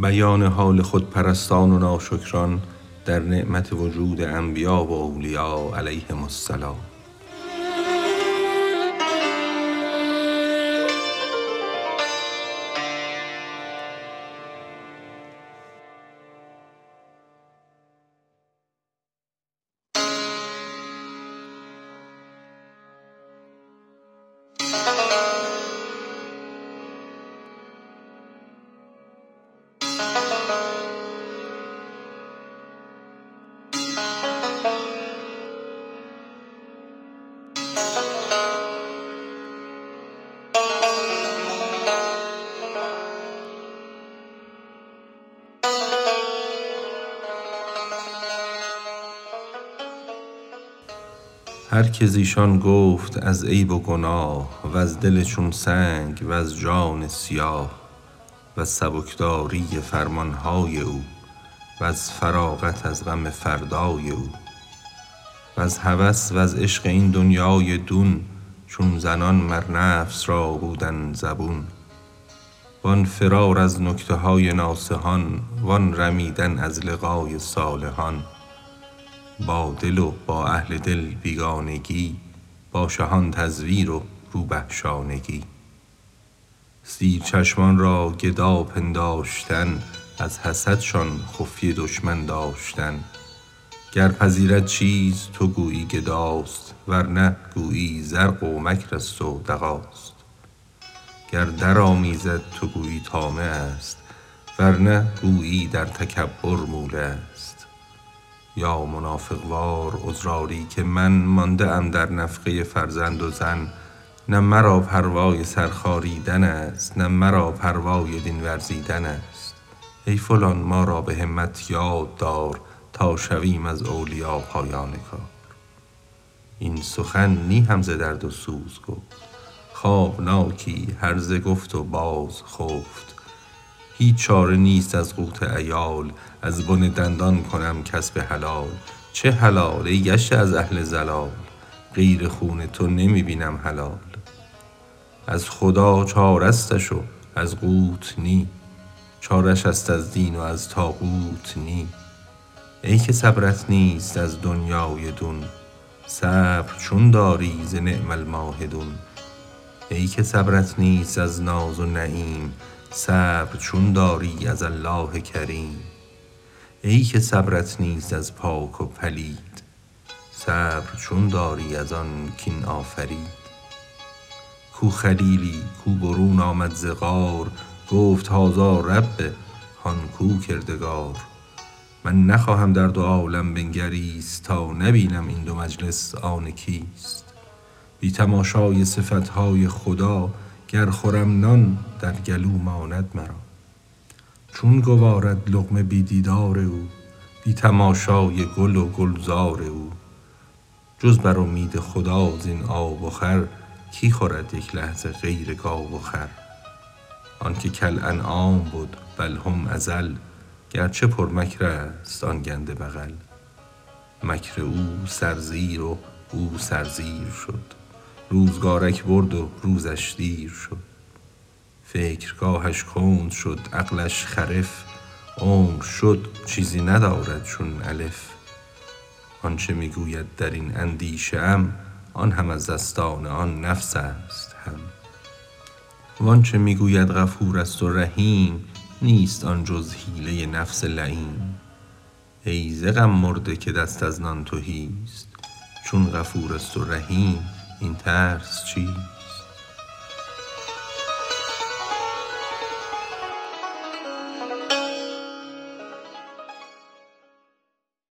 بیان حال خودپرستان و ناشکران در نعمت وجود انبیا و اولیا علیهم السلام. هر که زیشان گفت از عیب و گناه وز دل چون سنگ وز جان سیاه وز سبکداری فرمان های او وز فراغت از غم فردای او وز هوس وز عشق این دنیای دون چون زنان مر نفس را بودن زبون وان فرار از نکته های ناصحان وان رمیدن از لقای صالحان با دل و با اهل دل بیگانگی با شهان تزویر و روبه شانگی سیر چشمان را گدا پنداشتن از حسدشان خفیه دشمن داشتن. گر پذیرد چیز تو گویی گداست ور نه گویی زرق و مکر است و دغاست. گر درآمیزد تو گویی طامع است ور نه گویی در تکبر موله است. یا منافق وار عذر آری که من مانده ام در نفقه فرزند و زن نه مرا پروای سر خاریدن است نه مرا پروای دین ورزیدن است. ای فلان ما را به همت یاد دار تا شویم از اولیا پایان کار. این سخن نی هم ز درد و سوز گفت خوابناکی هرزه گفت و باز خفت. هیچ چاره نیست از قوت عیال. از بن دندان کنم کسب حلال. چه حلال ای گشته از اهل ضلال غیر خون تو نمی بینم حلال. از خدا چاره ستش و از قوت نی. چاره ش است از دین و از طاغوت نی. ای که صبرت نیست از دنیای دون. صبر چون داری ز نعم الماهدون. ای که صبرت نیست از ناز و نعیم. صبر چون داری از الله کریم. ای که صبرت نیست از پاک و پلید صبر چون داری از آن کاین آفرید. کو خلیلی کو برون آمد ز غار گفت هذا رب هان کو کردگار. من نخواهم در دو عالم بنگریست تا نبینم این دو مجلس آن کیست. بی تماشای صفت های خدا گر خورم نان در گلو ماند مرا. چون گوارد لقمه بی دیدار او بی تماشای گل و گلزار او. جز بر امید خدا زین آب و خور کی خورد یک لحظه غیر گاو و خر؟ آن که کالانعام بد بل هم اضل گرچه پرمکر است آن گنده بغل. مکر او سرزیر و او سرزیر شد. روزگارک برد و روزش دیر شد. فکرگاهش کند شد عقلش خرف. عمر شد چیزی ندارد چون الف. آنچه می گوید در این اندیشه ام آن هم از دستان آن نفس است هم. وآنچه می گوید غفور است و رحیم نیست آن جز حیله نفس لییم ای غم مرده که دست از نان تهی است. چون غفور است و رحیم این ترس چیست